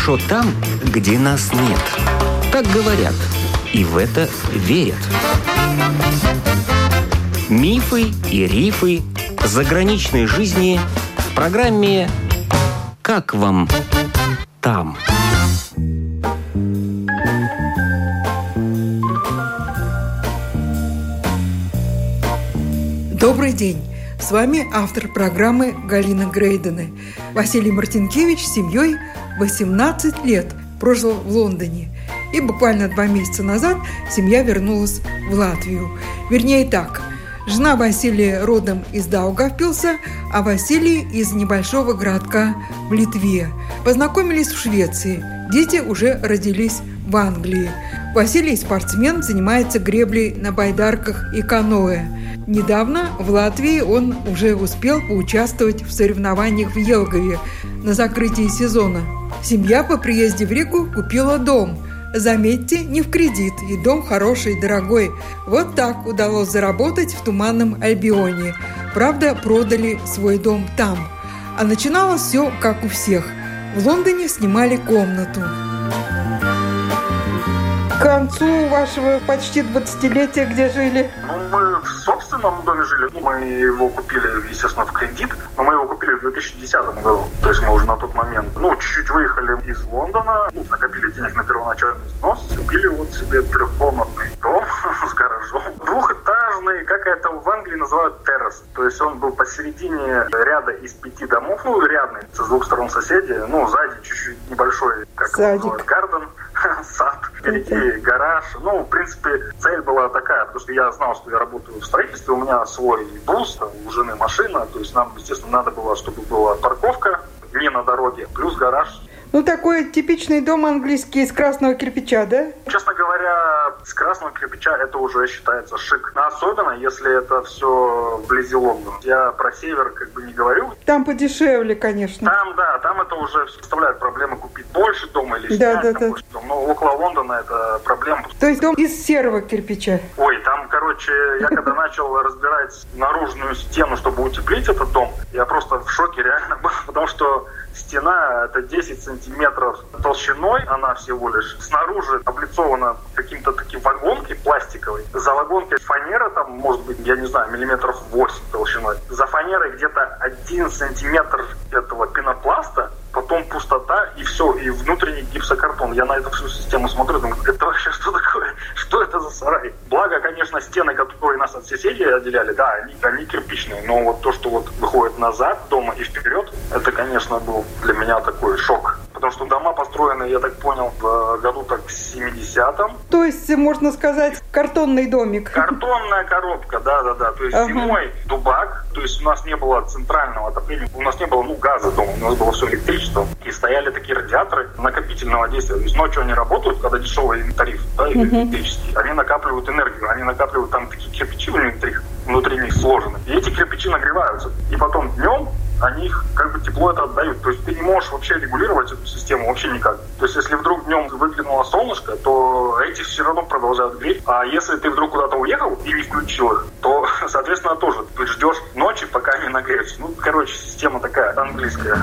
хорошо там, где нас нет. Так говорят, и в это верят. Мифы и рифы заграничной жизни в программе «Как вам там?». Добрый день! С вами автор программы Галина Грейдена. Василий Мартинкевич с семьей 18 лет прожил в Лондоне. И буквально два месяца назад семья вернулась в Латвию. Вернее так, жена Василия родом из Даугавпилса, а Василий из небольшого городка в Литве. Познакомились в Швеции. Дети уже родились в Англии. Василий спортсмен, занимается греблей на байдарках и каноэ. Недавно в Латвии он уже успел поучаствовать в соревнованиях в Елгове на закрытии сезона. Семья по приезде в Ригу купила дом. Заметьте, не в кредит, и дом хороший, дорогой. Вот так удалось заработать в Туманном Альбионе. Правда, продали свой дом там. А начиналось все как у всех. В Лондоне снимали комнату к концу вашего почти 20-летия где жили? Ну, мы в собственном доме жили. Мы его купили, естественно, в кредит, но мы его купили в 2010 году. То есть мы уже на тот момент, ну, чуть-чуть выехали из Лондона, ну, накопили денег на первоначальный взнос, купили вот себе трехкомнатный дом с гаражом. Двухэтажный, как это в Англии называют террас. То есть он был посередине ряда из пяти домов, ну, рядный, с двух сторон соседи, ну, сзади чуть-чуть небольшой, как называют, гарден, впереди гараж. Ну, в принципе, цель была такая, потому что я знал, что я работаю в строительстве, у меня свой бус, у жены машина, то есть нам, естественно, надо было, чтобы была парковка не на дороге, плюс гараж. Ну, такой типичный дом английский из красного кирпича, да? Честно говоря, с красного кирпича это уже считается шик. Но особенно, если это все вблизи Лондона. Я про север как бы не говорю. Там подешевле, конечно. Там, да, там это уже составляет проблемы купить больше дома или Да, снять да, да. больше дома. Но около Лондона это проблема. То есть дом из серого кирпича. Ой, короче, я когда начал разбирать наружную стену, чтобы утеплить этот дом, я просто в шоке реально был, потому что стена это 10 сантиметров толщиной, она всего лишь. Снаружи облицована каким-то таким вагонкой пластиковой. За вагонкой фанера там, может быть, я не знаю, миллиметров 8 толщиной. За фанерой где-то 1 сантиметр этого пенопласта, потом пустота и все, и внутренний гипсокартон. Я на эту всю систему смотрю, думаю, это вообще что такое? Что это за сарай? Благо, конечно, стены, которые нас от соседей отделяли, да, они, они кирпичные, но вот то, что вот выходит назад дома и вперед, это, конечно, был для меня такой шок. Потому что дома построены, я так понял, в году так 70-м. То есть, можно сказать, картонный домик. Картонная коробка, да-да-да. То есть Ага. зимой дубак, то есть у нас не было центрального отопления, у нас не было, ну, газа дома, у нас было все электричество. И стояли такие радиаторы накопительного действия. То есть ночью они работают, когда дешевый тариф, да, электрический. Они накапливают энергию, они накапливают там такие кирпичи внутри, внутри них сложены. И эти кирпичи нагреваются. И потом днем они их как бы тепло это отдают. То есть ты не можешь вообще регулировать эту систему вообще никак. То есть если вдруг днем выглянуло солнышко, то эти все равно продолжают греть. А если ты вдруг куда-то уехал и не включил их, то, соответственно, тоже ты ждешь ночи, пока они нагреются. Ну, короче, система такая английская.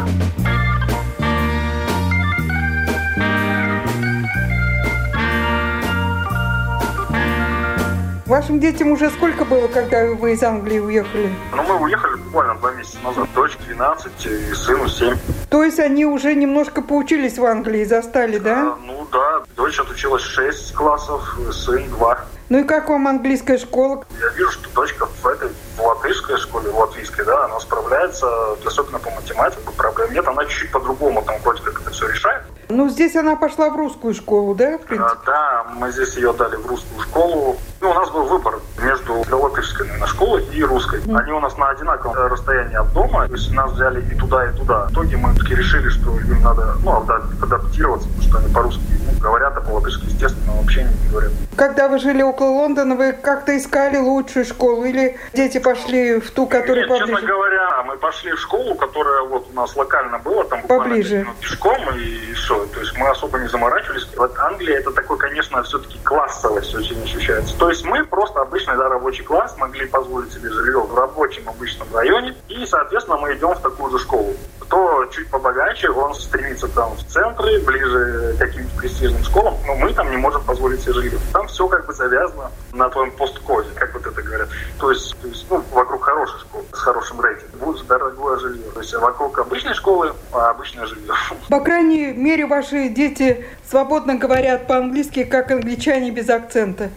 Вашим детям уже сколько было, когда вы из Англии уехали? Ну, мы уехали буквально два месяца назад. Дочь 12 и сыну 7. То есть они уже немножко поучились в Англии, застали, да? А, ну да, дочь отучилась 6 классов, сын 2. Ну и как вам английская школа? Я вижу, что дочка в этой в латышской школе, в латвийской, да, она справляется, особенно по математике, проблем нет, она чуть-чуть по-другому там вроде как это все решает. Ну, здесь она пошла в русскую школу, да, А, да, мы здесь ее дали в русскую школу. Ну, у нас был выбор между латышской, наверное, школой и русской. Они у нас на одинаковом расстоянии от дома, то есть нас взяли и туда, и туда. В итоге мы таки решили, что им надо, ну, адап- адаптироваться, потому что они по-русски ну, говорят, а по-латышски, естественно, вообще не говорят. Когда вы жили около Лондона, вы как-то искали лучшую школу или дети пошли в ту, которая Нет, поближе? честно говоря, мы пошли в школу, которая вот у нас локально была, там буквально Поближе. минут пешком, и все. То есть мы особо не заморачивались. Вот Англия это такой, конечно, все-таки классовость очень ощущается. То есть мы просто обычный да, рабочий класс могли позволить себе жилье в рабочем обычном районе, и, соответственно, мы идем в такую же школу. Кто чуть побогаче, он стремится там в центры, ближе к каким-то престижным школам, но мы там не можем позволить себе жилье. Там все как бы завязано на твоем посткоде, как вот это говорят. То есть, то есть ну, вокруг хорошей школы с хорошим рейтингом будет дорогое жилье. То есть вокруг обычной школы а обычное жилье. По крайней мере, ваши дети свободно говорят по-английски, как англичане без акцента.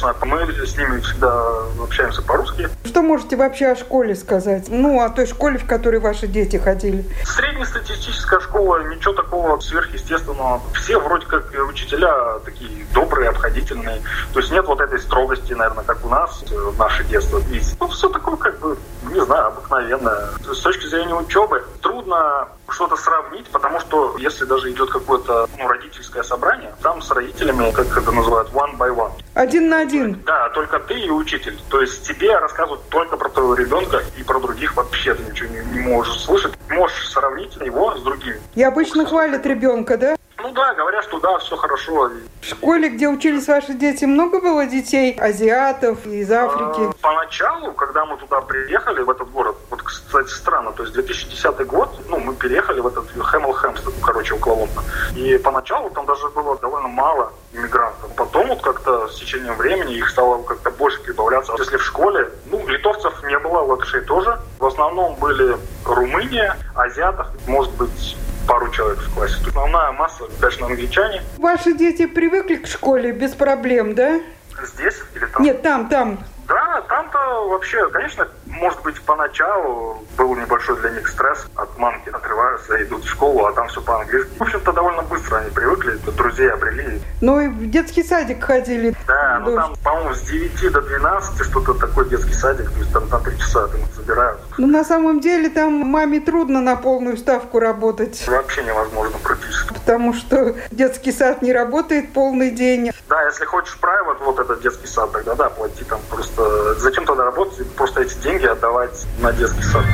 Конечно, мы с ними всегда общаемся по-русски. Что можете вообще о школе сказать? Ну, о той школе, в которой ваши дети ходили. Среднестатистическая школа, ничего такого сверхъестественного. Все вроде как учителя такие добрые, обходительные. То есть нет вот этой строгости, наверное, как у нас в наше детство. И, ну, все такое как бы, не знаю, обыкновенное. С точки зрения учебы трудно что-то сравнить, потому что если даже идет какое-то ну, родительское собрание, там с родителями, как это называют, one by one. Один на один. Да, только ты и учитель. То есть тебе рассказывают только про твоего ребенка и про других вообще ты ничего не, не можешь слышать. Можешь сравнить его с другими. И обычно хвалят ребенка, да? Да, говорят, что да, все хорошо. В школе, где учились ваши дети, много было детей, азиатов из Африки? А, Поначалу, когда мы туда приехали, в этот город, вот, кстати, странно, то есть 2010 год, ну, мы переехали в этот Хэмл Хэмстед, короче, Лондона. И поначалу там даже было довольно мало иммигрантов. Потом вот как-то с течением времени их стало как-то больше прибавляться. Если в школе, ну, литовцев не было, латышей тоже. В основном были Румыния, азиатов, может быть, пару человек в классе. Основная масса, конечно, англичане. Ваши дети привыкли к школе без проблем, да? Здесь или там? Нет, там, там. Да, там-то вообще, конечно, может быть, поначалу был небольшой для них стресс. От мамки отрываются, идут в школу, а там все по-английски. В общем-то, довольно быстро они привыкли, друзей обрели. Ну и в детский садик ходили. Да, ну Дождь. там, по-моему, с 9 до 12 что-то такой детский садик, то есть там на 3 часа там забирают. Ну, на самом деле, там маме трудно на полную ставку работать, Вообще невозможно практически. потому что детский сад не работает полный день. Да, если хочешь private, вот этот детский сад, тогда да, плати там просто... Зачем тогда работать? Просто эти деньги отдавать на детский сад.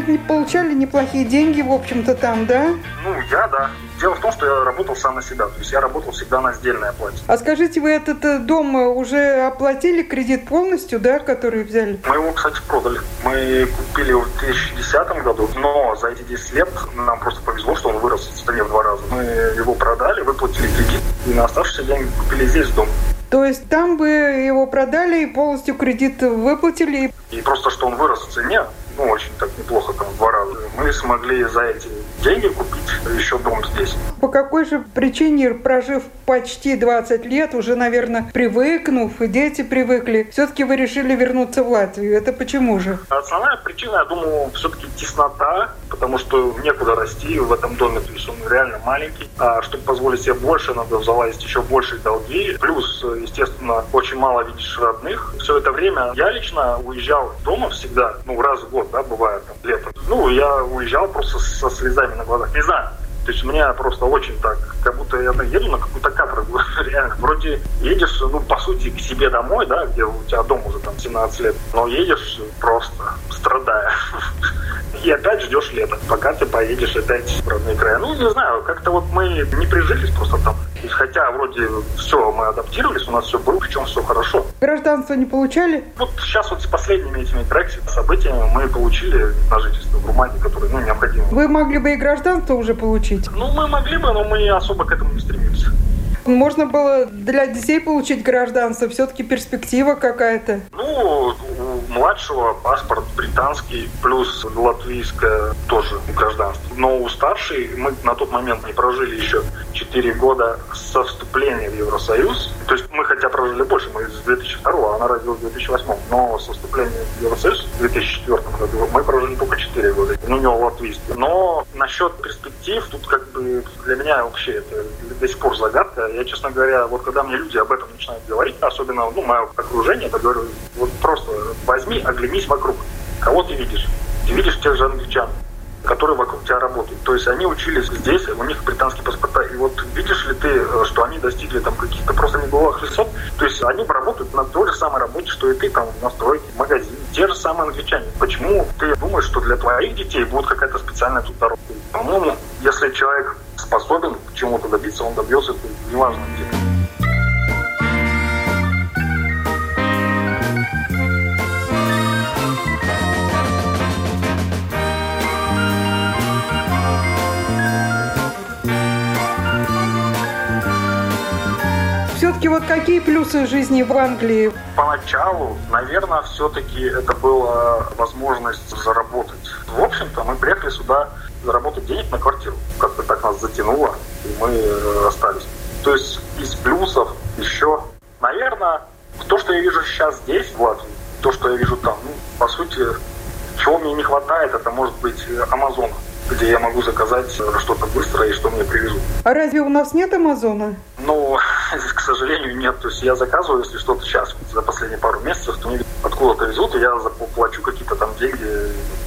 Наверное, получали неплохие деньги, в общем-то, там, да? Ну, я, да. Дело в том, что я работал сам на себя. То есть я работал всегда на сдельной оплате. А скажите, вы этот э, дом уже оплатили кредит полностью, да, который взяли? Мы его, кстати, продали. Мы купили его в 2010 году, но за эти 10 лет нам просто повезло, что он вырос в цене в два раза. Мы его продали, выплатили кредит, и на оставшиеся деньги купили здесь дом. То есть там вы его продали и полностью кредит выплатили. И просто, что он вырос в цене, ну, очень так неплохо, там, в два раза. Мы смогли за эти деньги купить еще дом здесь. По какой же причине, прожив почти 20 лет, уже, наверное, привыкнув, и дети привыкли, все-таки вы решили вернуться в Латвию? Это почему же? Основная причина, я думаю, все-таки теснота, потому что некуда расти в этом доме, то есть он реально маленький. А чтобы позволить себе больше, надо залазить еще больше долги. Плюс, естественно, очень мало видишь родных. Все это время я лично уезжал дома всегда, ну, раз в год, да, бывает, там, летом. Ну, я уезжал просто со слезами на глазах. Не знаю, то есть у меня просто очень так, как будто я еду на какую-то каторгу, реально. Вроде едешь, ну, по сути, к себе домой, да, где у тебя дом уже там 17 лет, но едешь просто страдая. И опять ждешь лета, пока ты поедешь опять в родные края. Ну, не знаю, как-то вот мы не прижились просто там. Хотя вроде все, мы адаптировались, у нас все было, причем все хорошо. Гражданство не получали? Вот сейчас вот с последними этими Brexit событиями мы получили на жительство в Румынии, которое, ну, необходимо. Вы могли бы и гражданство уже получить. Ну, мы могли бы, но мы особо к этому не стремимся. Можно было для детей получить гражданство, все-таки перспектива какая-то. Ну, у младшего паспорт британский, плюс латвийское тоже гражданство. Но у старшей мы на тот момент не прожили еще 4 года со вступления в Евросоюз. То есть мы хотя прожили больше, мы с 2002, а она родилась в 2008. Но с вступлением в Евросоюз в 2004 году мы прожили только 4 года. У нее латвийский. Но насчет перспектив, тут как бы для меня вообще это до сих пор загадка. Я, честно говоря, вот когда мне люди об этом начинают говорить, особенно ну, мое окружение, я говорю, вот просто возьми, оглянись вокруг. Кого ты видишь? Ты видишь тех же англичан, которые вокруг тебя работают. То есть они учились здесь, у них британские паспорта. И вот видишь ли ты, э, что они достигли там каких-то просто небывалых высот? То есть они работают на той же самой работе, что и ты там на стройке, в магазине. Те же самые англичане. Почему ты думаешь, что для твоих детей будет какая-то специальная тут дорога? По-моему, если человек способен к чему-то добиться, он добьется, неважно где. Все-таки вот какие плюсы жизни в Англии? Поначалу, наверное, все-таки это была возможность заработать. В общем-то, мы приехали сюда заработать денег на квартиру. Как-то так нас затянуло, и мы э, остались. То есть из плюсов еще, наверное, то, что я вижу сейчас здесь, в Латвии, то, что я вижу там, ну, по сути, чего мне не хватает, это может быть Амазон, где я могу заказать что-то быстро и что мне привезут. А разве у нас нет Амазона? Ну, к сожалению, нет. То есть я заказываю, если что-то сейчас, за последние пару месяцев, то мне откуда-то везут, и я заплачу какие-то там деньги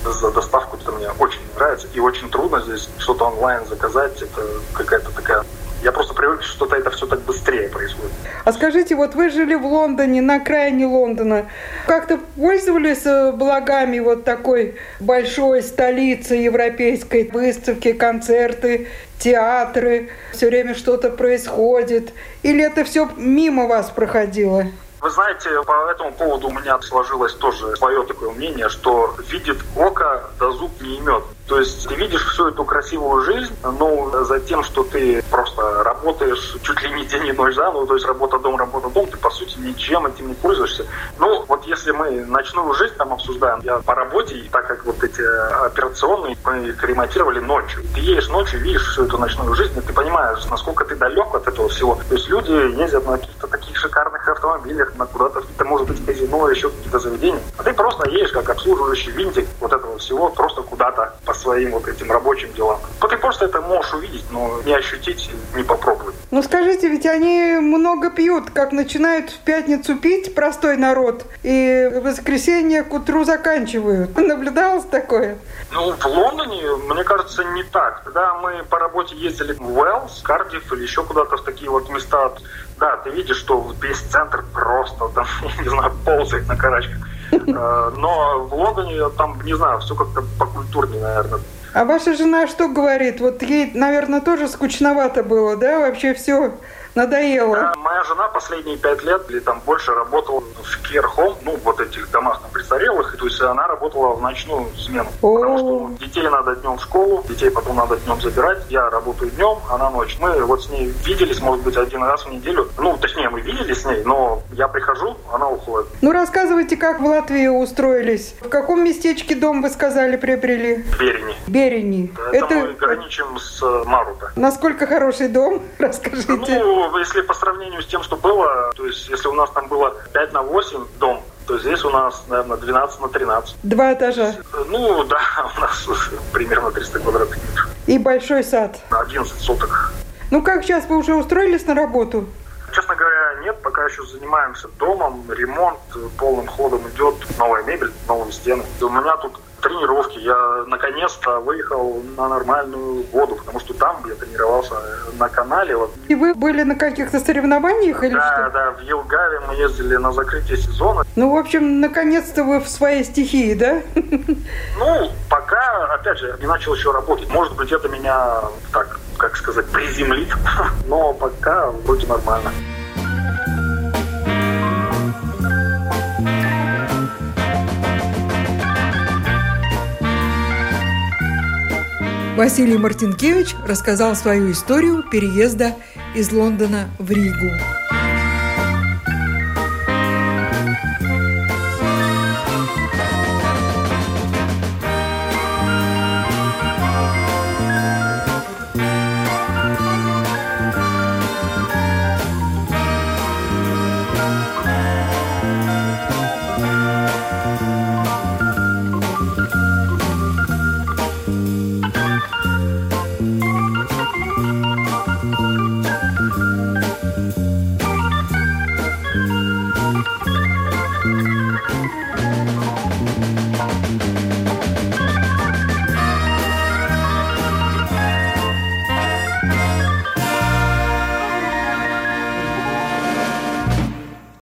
за доставку. Это мне очень нравится. И очень трудно здесь что-то онлайн заказать. Это какая-то такая я просто привык, что что-то это все так быстрее происходит. А скажите, вот вы жили в Лондоне, на окраине Лондона. Как-то пользовались э, благами вот такой большой столицы европейской, выставки, концерты, театры, все время что-то происходит? Или это все мимо вас проходило? Вы знаете, по этому поводу у меня сложилось тоже свое такое мнение, что видит око, да зуб не имет. То есть ты видишь всю эту красивую жизнь, но за тем, что ты просто работаешь чуть ли не день и ночь, да, ну то есть работа дом, работа дом, ты по сути ничем этим не пользуешься. Ну вот если мы ночную жизнь там обсуждаем, я по работе, и так как вот эти операционные мы их ремонтировали ночью, ты едешь ночью, видишь всю эту ночную жизнь, и ты понимаешь, насколько ты далек от этого всего. То есть люди ездят на каких-то таких шикарных автомобилях, на куда-то, это может быть казино, еще какие-то заведения, а ты просто едешь как обслуживающий винтик вот этого всего, просто куда-то по своим вот этим рабочим делам. Вот ты просто это можешь увидеть, но не ощутить, не попробовать. Ну скажите, ведь они много пьют, как начинают в пятницу пить простой народ, и в воскресенье к утру заканчивают. Наблюдалось такое? Ну, в Лондоне, мне кажется, не так. Когда мы по работе ездили в Уэллс, Кардиф или еще куда-то в такие вот места, да, ты видишь, что весь центр просто, я не знаю, ползает на карачках. Э, но в Лондоне там, не знаю, все как-то покультурнее, наверное. А ваша жена что говорит? Вот ей, наверное, тоже скучновато было, да? Вообще все надоело. Да, моя жена последние пять лет или там больше работала в home, ну, вот этих домах там престарелых, то есть она работала в ночную смену. О-о-о. Потому что детей надо днем в школу, детей потом надо днем забирать. Я работаю днем, она ночь. Мы вот с ней виделись, может быть, один раз в неделю. Ну, точнее, мы виделись с ней, но я прихожу, она уходит. Ну, рассказывайте, как в Латвии устроились. В каком местечке дом, вы сказали, приобрели? Берени. Берени. Это, Это мы граничим с Марута. Насколько хороший дом? Расскажите. Ну, если по сравнению с тем, что было, то есть если у нас там было 5 на 8 дом, то здесь у нас, наверное, 12 на 13. Два этажа? Ну, да, у нас примерно 300 квадратных метров. И большой сад? 11 соток. Ну как сейчас, вы уже устроились на работу? Честно говоря, нет, пока еще занимаемся домом, ремонт полным ходом идет, новая мебель, новые стены. У меня тут тренировки. Я наконец-то выехал на нормальную воду, потому что там я тренировался на канале. Вот. И вы были на каких-то соревнованиях или да, что? Да, да, в Елгаве мы ездили на закрытие сезона. Ну, в общем, наконец-то вы в своей стихии, да? Ну, пока, опять же, не начал еще работать. Может быть, это меня, так, как сказать, приземлит, но пока вроде нормально. Василий Мартинкевич рассказал свою историю переезда из Лондона в Ригу.